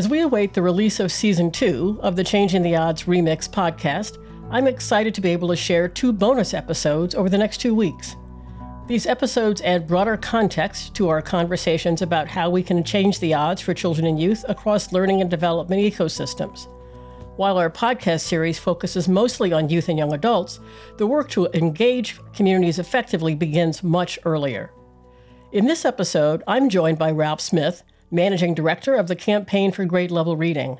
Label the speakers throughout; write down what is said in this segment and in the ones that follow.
Speaker 1: As we await the release of season two of the Changing the Odds Remix podcast, I'm excited to be able to share two bonus episodes over the next two weeks. These episodes add broader context to our conversations about how we can change the odds for children and youth across learning and development ecosystems. While our podcast series focuses mostly on youth and young adults, the work to engage communities effectively begins much earlier. In this episode, I'm joined by Ralph Smith, managing director of the Campaign for Grade Level Reading.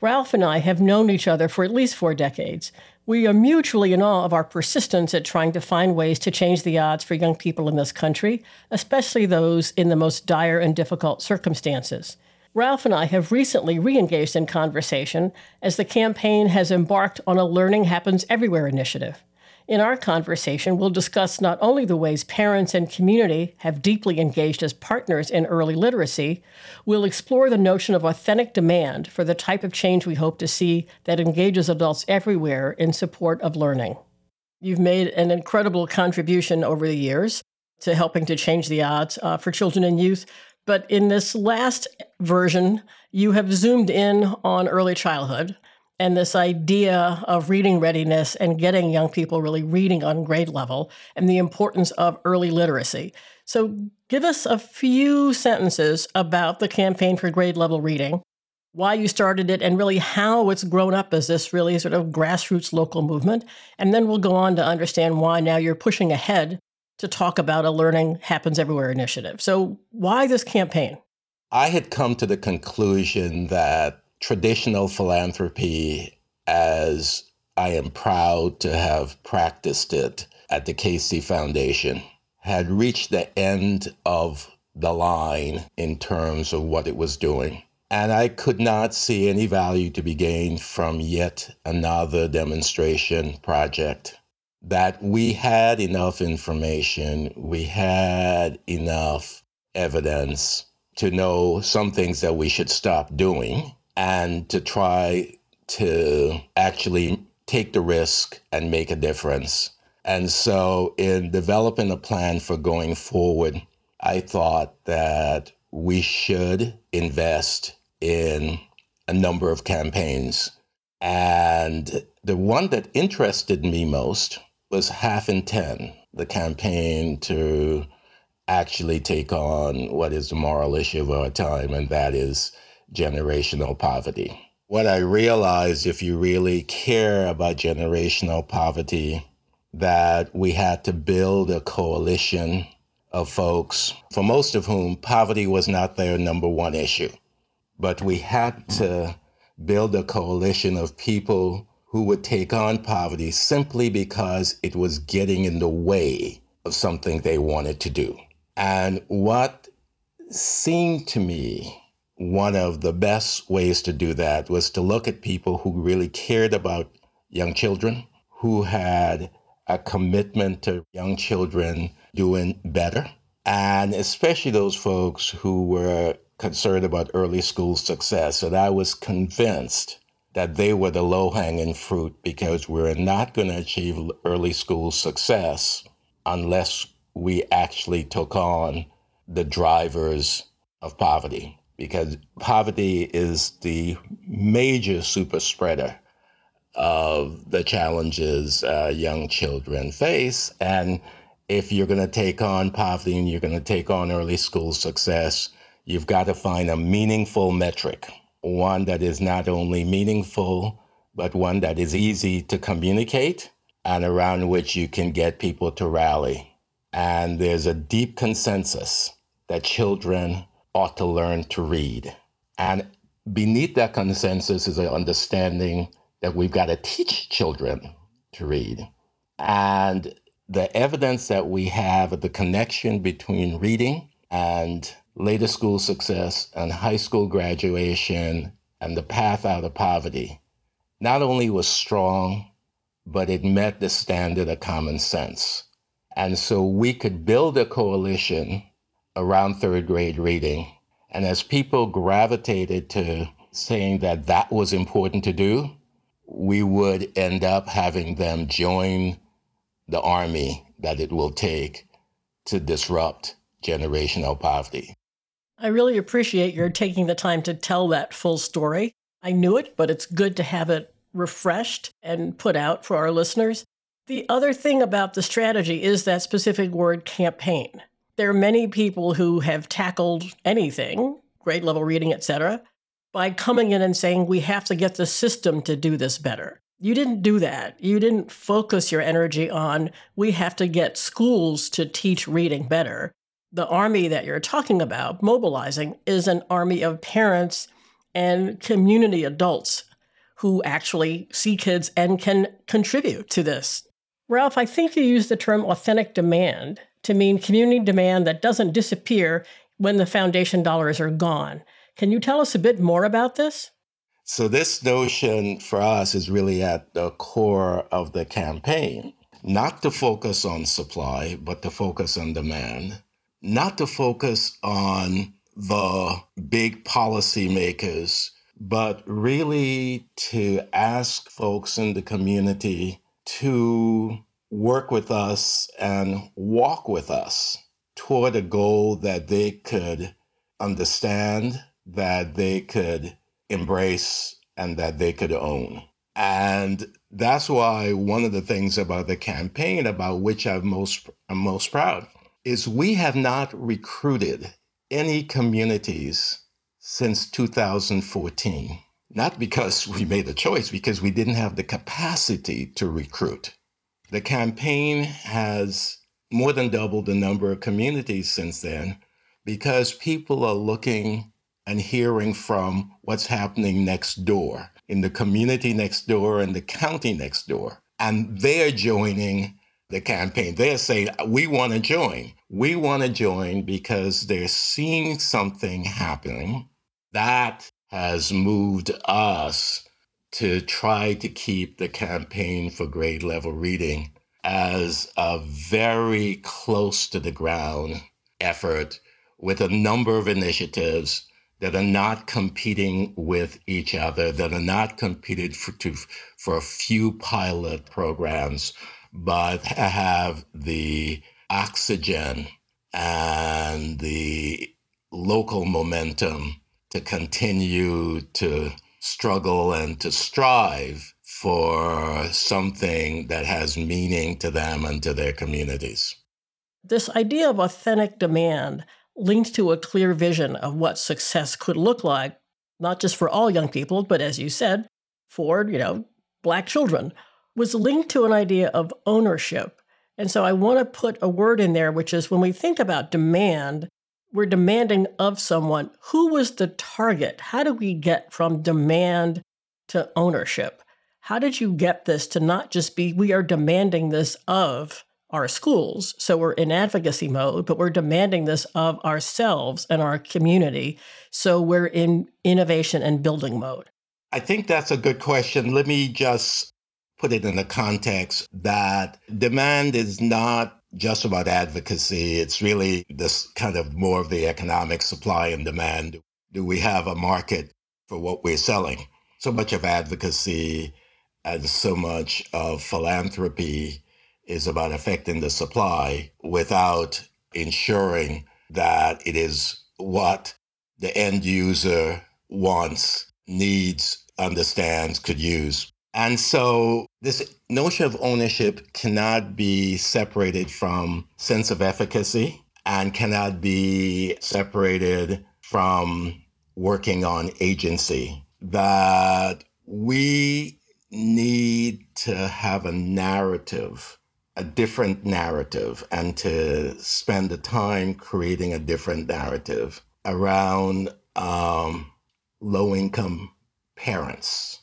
Speaker 1: Ralph and I have known each other for at least four decades. We are mutually in awe of our persistence at trying to find ways to change the odds for young people in this country, especially those in the most dire and difficult circumstances. Ralph and I have recently re engaged in conversation as the campaign has embarked on a Learning Happens Everywhere initiative. In our conversation, we'll discuss not only the ways parents and community have deeply engaged as partners in early literacy, we'll explore the notion of authentic demand for the type of change we hope to see that engages adults everywhere in support of learning. You've made an incredible contribution over the years to helping to change the odds uh, for children and youth. But in this last version, you have zoomed in on early childhood and this idea of reading readiness and getting young people really reading on grade level and the importance of early literacy. So, give us a few sentences about the campaign for grade level reading, why you started it, and really how it's grown up as this really sort of grassroots local movement. And then we'll go on to understand why now you're pushing ahead to talk about a Learning Happens Everywhere initiative. So, why this campaign?
Speaker 2: I had come to the conclusion that traditional philanthropy as I am proud to have practiced it at the Casey Foundation had reached the end of the line in terms of what it was doing. And I could not see any value to be gained from yet another demonstration project. That we had enough information, we had enough evidence to know some things that we should stop doing and to try to actually take the risk and make a difference. And so, in developing a plan for going forward, I thought that we should invest in a number of campaigns. And the one that interested me most was Half in 10, the campaign to actually take on what is the moral issue of our time, and that is generational poverty. What I realized, if you really care about generational poverty, that we had to build a coalition of folks, for most of whom poverty was not their number one issue. But we had to build a coalition of people who would take on poverty simply because it was getting in the way of something they wanted to do. And what seemed to me one of the best ways to do that was to look at people who really cared about young children, who had a commitment to young children doing better, and especially those folks who were concerned about early school success. And I was convinced that they were the low hanging fruit because we're not going to achieve early school success unless we actually took on the drivers of poverty because poverty is the major super spreader of the challenges uh, young children face. And if you're going to take on poverty and you're going to take on early school success, you've got to find a meaningful metric, one that is not only meaningful, but one that is easy to communicate and around which you can get people to rally. And there's a deep consensus that children ought to learn to read. And beneath that consensus is an understanding that we've got to teach children to read. And the evidence that we have of the connection between reading and later school success and high school graduation and the path out of poverty not only was strong, but it met the standard of common sense. And so we could build a coalition around third grade reading. And as people gravitated to saying that that was important to do, we would end up having them join the army that it will take to disrupt generational poverty.
Speaker 1: I really appreciate your taking the time to tell that full story. I knew it, but it's good to have it refreshed and put out for our listeners. The other thing about the strategy is that specific word campaign. There are many people who have tackled anything, grade level reading, etc., by coming in and saying, we have to get the system to do this better. You didn't do that. You didn't focus your energy on, we have to get schools to teach reading better. The army that you're talking about, mobilizing, is an army of parents and community adults who actually see kids and can contribute to this. Ralph, I think you used the term authentic demand to mean community demand that doesn't disappear when the foundation dollars are gone. Can you tell us a bit more about this?
Speaker 2: So, this notion for us is really at the core of the campaign not to focus on supply, but to focus on demand, not to focus on the big policymakers, but really to ask folks in the community to work with us and walk with us toward a goal that they could understand that they could embrace and that they could own. And that's why one of the things about the campaign about which I'm most I'm most proud is we have not recruited any communities since 2014. Not because we made a choice, because we didn't have the capacity to recruit. The campaign has more than doubled the number of communities since then because people are looking and hearing from what's happening next door in the community next door and the county next door. And they're joining the campaign. They're saying, We want to join. We want to join because they're seeing something happening that has moved us to try to keep the campaign for grade level reading as a very close to the ground effort with a number of initiatives that are not competing with each other, that are not competed for, to, for a few pilot programs, but have the oxygen and the local momentum to continue to struggle and to strive for something that has meaning to them and to their communities.
Speaker 1: This idea of authentic demand linked to a clear vision of what success could look like, not just for all young people, but as you said, for, you know, black children, was linked to an idea of ownership. And so I want to put a word in there, which is when we think about demand, we're demanding of someone who was the target? How do we get from demand to ownership? How did you get this to not just be, we are demanding this of our schools. So we're in advocacy mode, but we're demanding this of ourselves and our community. So we're in innovation and building mode.
Speaker 2: I think that's a good question. Let me just put it in the context that demand is not just about advocacy. It's really this kind of more of the economic supply and demand. Do we have a market for what we're selling? So much of advocacy and so much of philanthropy is about affecting the supply without ensuring that it is what the end user wants, needs, understands, could use. And so this notion of ownership cannot be separated from sense of efficacy and cannot be separated from working on agency. That we need to have a narrative a different narrative and to spend the time creating a different narrative around um, low income parents.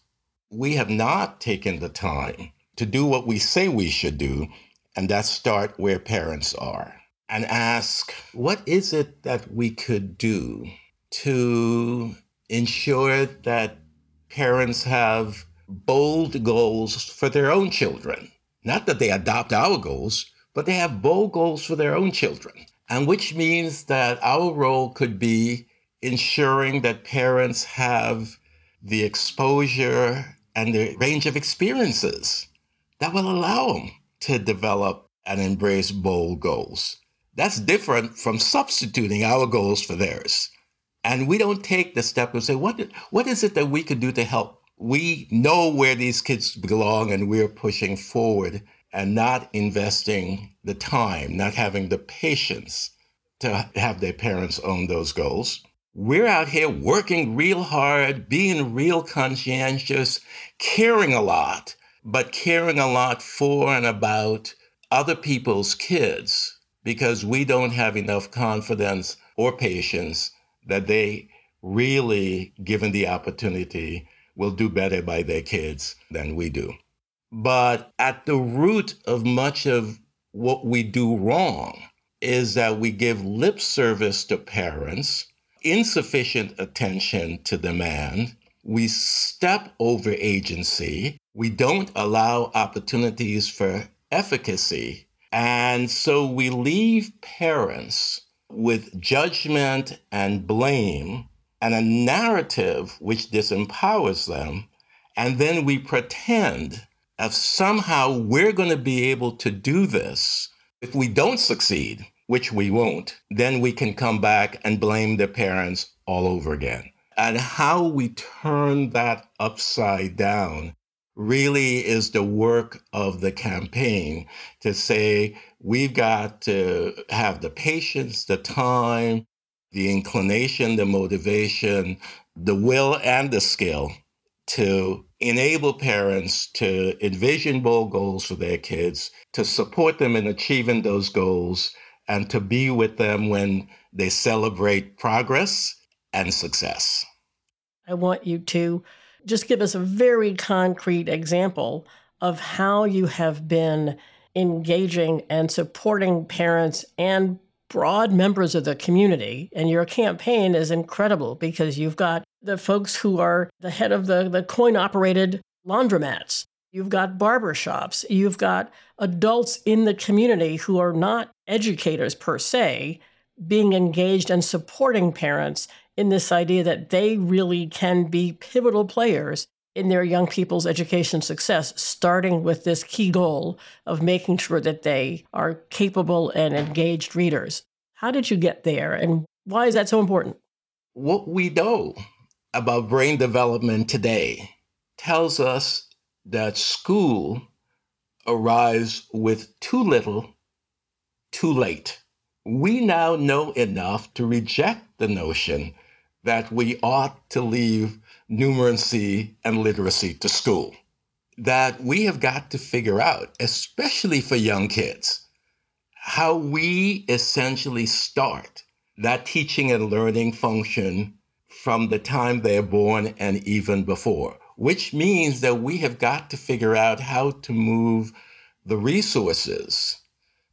Speaker 2: We have not taken the time to do what we say we should do, and that's start where parents are and ask what is it that we could do to ensure that parents have bold goals for their own children not that they adopt our goals, but they have bold goals for their own children. And which means that our role could be ensuring that parents have the exposure and the range of experiences that will allow them to develop and embrace bold goals. That's different from substituting our goals for theirs. And we don't take the step and say, what, what is it that we could do to help? We know where these kids belong and we're pushing forward and not investing the time, not having the patience to have their parents own those goals. We're out here working real hard, being real conscientious, caring a lot, but caring a lot for and about other people's kids because we don't have enough confidence or patience that they really, given the opportunity, will do better by their kids than we do. But at the root of much of what we do wrong is that we give lip service to parents, insufficient attention to demand, we step over agency, we don't allow opportunities for efficacy. And so we leave parents with judgment and blame and a narrative which disempowers them. And then we pretend if somehow we're going to be able to do this. If we don't succeed, which we won't, then we can come back and blame the parents all over again. And how we turn that upside down really is the work of the campaign to say we've got to have the patience, the time, the inclination, the motivation, the will, and the skill to enable parents to envision bold goals for their kids, to support them in achieving those goals, and to be with them when they celebrate progress and success.
Speaker 1: I want you to just give us a very concrete example of how you have been engaging and supporting parents and broad members of the community. And your campaign is incredible because you've got the folks who are the head of the, the coin operated laundromats. You've got barbershops. You've got adults in the community who are not educators per se, being engaged and supporting parents in this idea that they really can be pivotal players in their young people's education success, starting with this key goal of making sure that they are capable and engaged readers. How did you get there, and why is that so important?
Speaker 2: What we know about brain development today tells us that school arrives with too little, too late. We now know enough to reject the notion that we ought to leave numeracy and literacy to school. That we have got to figure out, especially for young kids, how we essentially start that teaching and learning function from the time they're born and even before, which means that we have got to figure out how to move the resources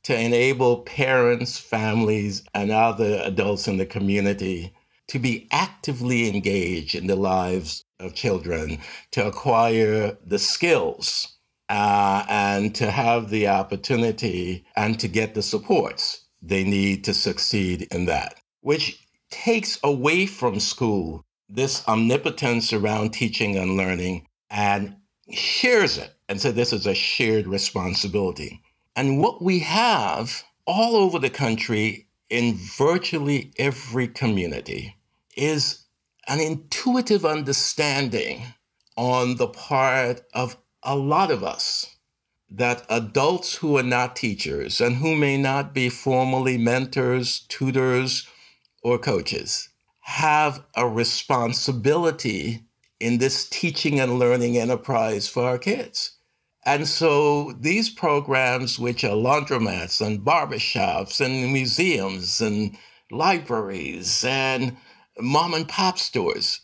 Speaker 2: to enable parents, families, and other adults in the community to be actively engaged in the lives of children, to acquire the skills uh, and to have the opportunity and to get the supports they need to succeed in that, which takes away from school this omnipotence around teaching and learning and shares it. And so this is a shared responsibility. And what we have all over the country in virtually every community is an intuitive understanding on the part of a lot of us that adults who are not teachers and who may not be formally mentors, tutors, or coaches have a responsibility in this teaching and learning enterprise for our kids. And so these programs, which are laundromats and barbershops and museums and libraries and mom and pop stores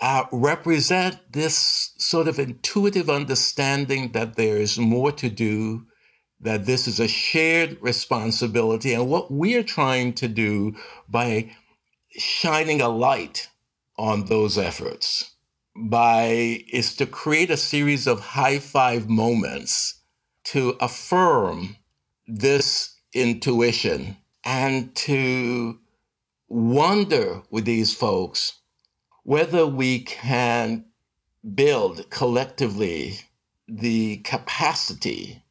Speaker 2: uh, represent this sort of intuitive understanding that there is more to do, that this is a shared responsibility. And what we're trying to do by shining a light on those efforts by is to create a series of high five moments to affirm this intuition and to wonder with these folks whether we can build collectively the capacity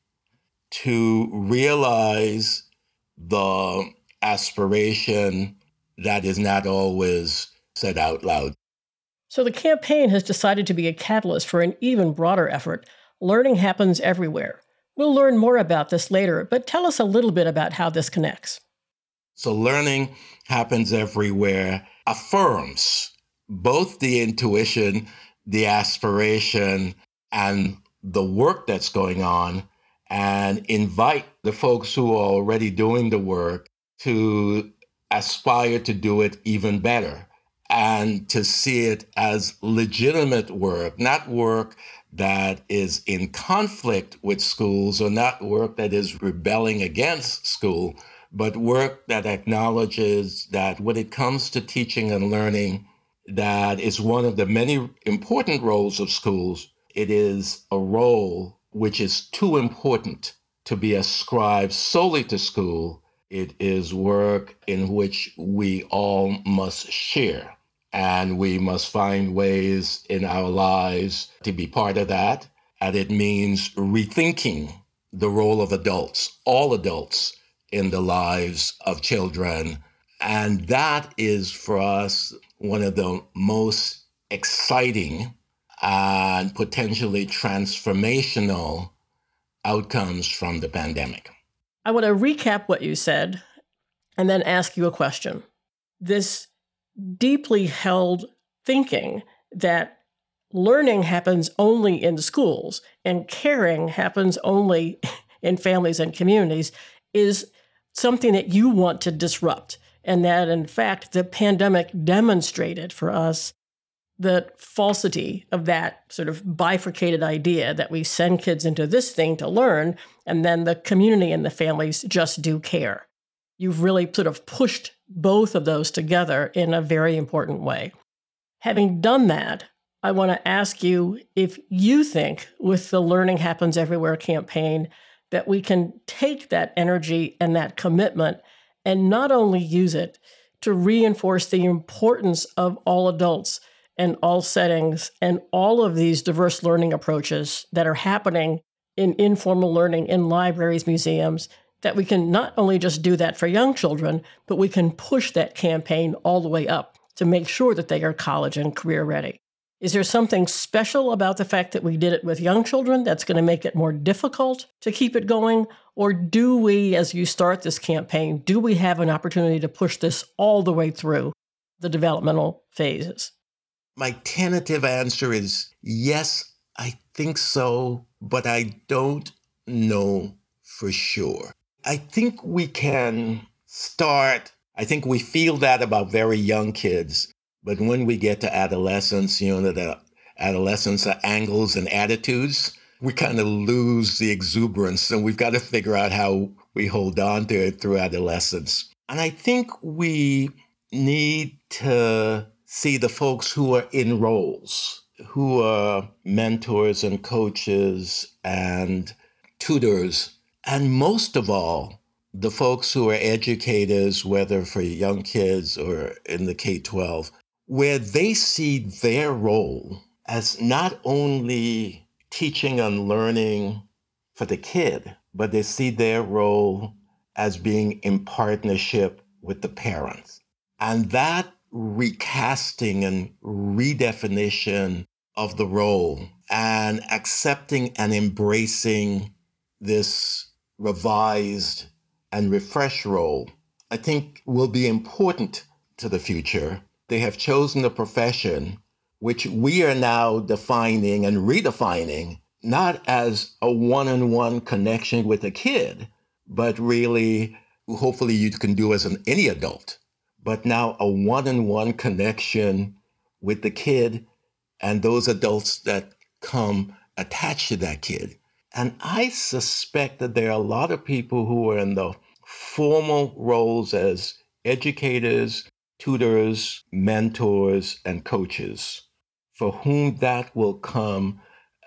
Speaker 2: to realize the aspiration that is not always said out loud.
Speaker 1: So the campaign has decided to be a catalyst for an even broader effort. Learning happens everywhere. We'll learn more about this later, but tell us a little bit about how this connects.
Speaker 2: So, learning happens everywhere affirms both the intuition, the aspiration, and the work that's going on, and invite the folks who are already doing the work to aspire to do it even better and to see it as legitimate work, not work that is in conflict with schools or not work that is rebelling against school, but work that acknowledges that when it comes to teaching and learning, that is one of the many important roles of schools. It is a role which is too important to be ascribed solely to school. It is work in which we all must share. And we must find ways in our lives to be part of that. And it means rethinking the role of adults, all adults, in the lives of children. And that is for us one of the most exciting and potentially transformational outcomes from the pandemic.
Speaker 1: I want to recap what you said and then ask you a question. This deeply held thinking that learning happens only in schools and caring happens only in families and communities is something that you want to disrupt. And that, in fact, the pandemic demonstrated for us the falsity of that sort of bifurcated idea that we send kids into this thing to learn, and then the community and the families just do care. You've really sort of pushed both of those together in a very important way. Having done that, I want to ask you if you think, with the Learning Happens Everywhere campaign, that we can take that energy and that commitment and not only use it to reinforce the importance of all adults and all settings and all of these diverse learning approaches that are happening in informal learning in libraries, museums, that we can not only just do that for young children, but we can push that campaign all the way up to make sure that they are college and career ready. Is there something special about the fact that we did it with young children that's going to make it more difficult to keep it going? Or do we, as you start this campaign, do we have an opportunity to push this all the way through the developmental phases?
Speaker 2: My tentative answer is yes, I think so, but I don't know for sure. I think we can start, I think we feel that about very young kids, but when we get to adolescence, you know, the adolescence angles and attitudes, we kind of lose the exuberance and we've got to figure out how we hold on to it through adolescence. And I think we need to see the folks who are in roles, who are mentors and coaches and tutors, and most of all, the folks who are educators, whether for young kids or in the K 12, where they see their role as not only teaching and learning for the kid, but they see their role as being in partnership with the parents. And that recasting and redefinition of the role and accepting and embracing this revised and refreshed role, I think will be important to the future. They have chosen a profession which we are now defining and redefining, not as a one on one connection with a kid, but really, hopefully, you can do as an, any adult but now a one on one connection with the kid and those adults that come attached to that kid. And I suspect that there are a lot of people who are in the formal roles as educators, tutors, mentors, and coaches, for whom that will come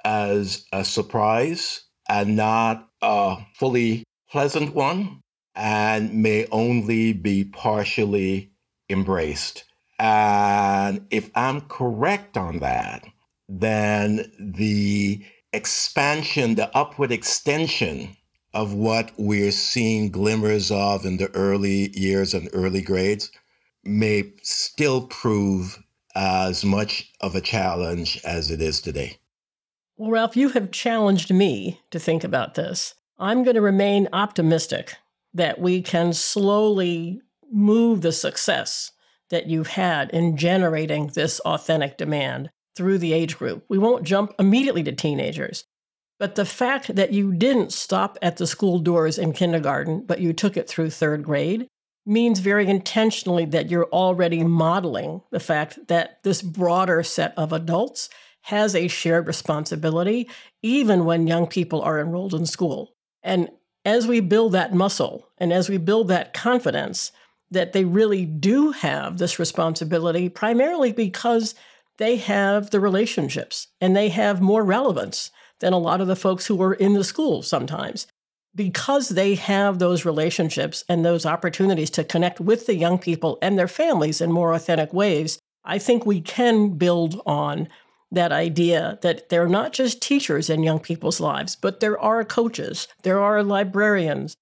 Speaker 2: as a surprise and not a fully pleasant one and may only be partially embraced. And if I'm correct on that, then the expansion, the upward extension of what we're seeing glimmers of in the early years and early grades may still prove as much of a challenge as it is today.
Speaker 1: Well, Ralph, you have challenged me to think about this. I'm going to remain optimistic that we can slowly move the success that you've had in generating this authentic demand through the age group. We won't jump immediately to teenagers. But the fact that you didn't stop at the school doors in kindergarten, but you took it through third grade, means very intentionally that you're already modeling the fact that this broader set of adults has a shared responsibility, even when young people are enrolled in school. And as we build that muscle and as we build that confidence that they really do have this responsibility, primarily because they have the relationships and they have more relevance than a lot of the folks who are in the school sometimes. Because they have those relationships and those opportunities to connect with the young people and their families in more authentic ways, I think we can build on that idea that they're not just teachers in young people's lives, but there are coaches, there are librarians,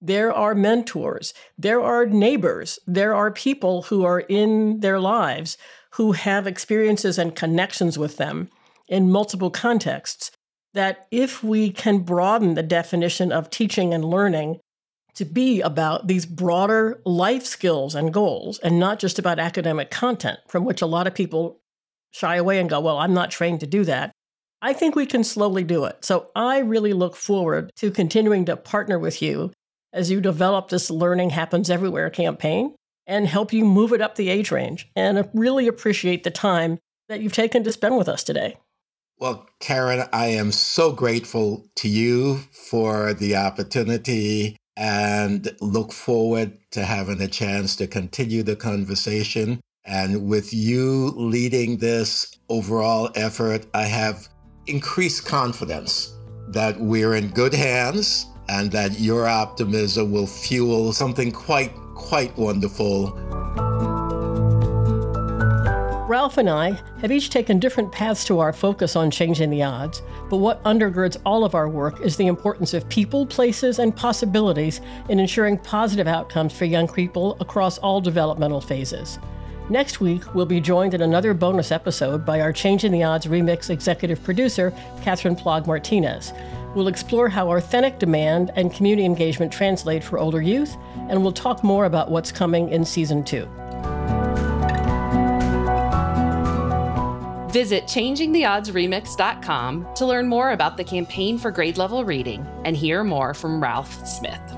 Speaker 1: there are mentors, there are neighbors, there are people who are in their lives who have experiences and connections with them in multiple contexts. That if we can broaden the definition of teaching and learning to be about these broader life skills and goals and not just about academic content, from which a lot of people shy away and go, Well, I'm not trained to do that. I think we can slowly do it. So I really look forward to continuing to partner with you as you develop this Learning Happens Everywhere campaign and help you move it up the age range. And really appreciate the time that you've taken to spend with us today.
Speaker 2: Well, Karen, I am so grateful to you for the opportunity and look forward to having a chance to continue the conversation. And with you leading this overall effort, I have increased confidence that we're in good hands and that your optimism will fuel something quite, quite wonderful.
Speaker 1: Ralph and I have each taken different paths to our focus on changing the odds, but what undergirds all of our work is the importance of people, places, and possibilities in ensuring positive outcomes for young people across all developmental phases. Next week, we'll be joined in another bonus episode by our Changing the Odds remix executive producer, Catherine Plog Martinez. We'll explore how authentic demand and community engagement translate for older youth, and we'll talk more about what's coming in season two.
Speaker 3: Visit changingtheoddsremix.com to learn more about the campaign for grade level reading and hear more from Ralph Smith.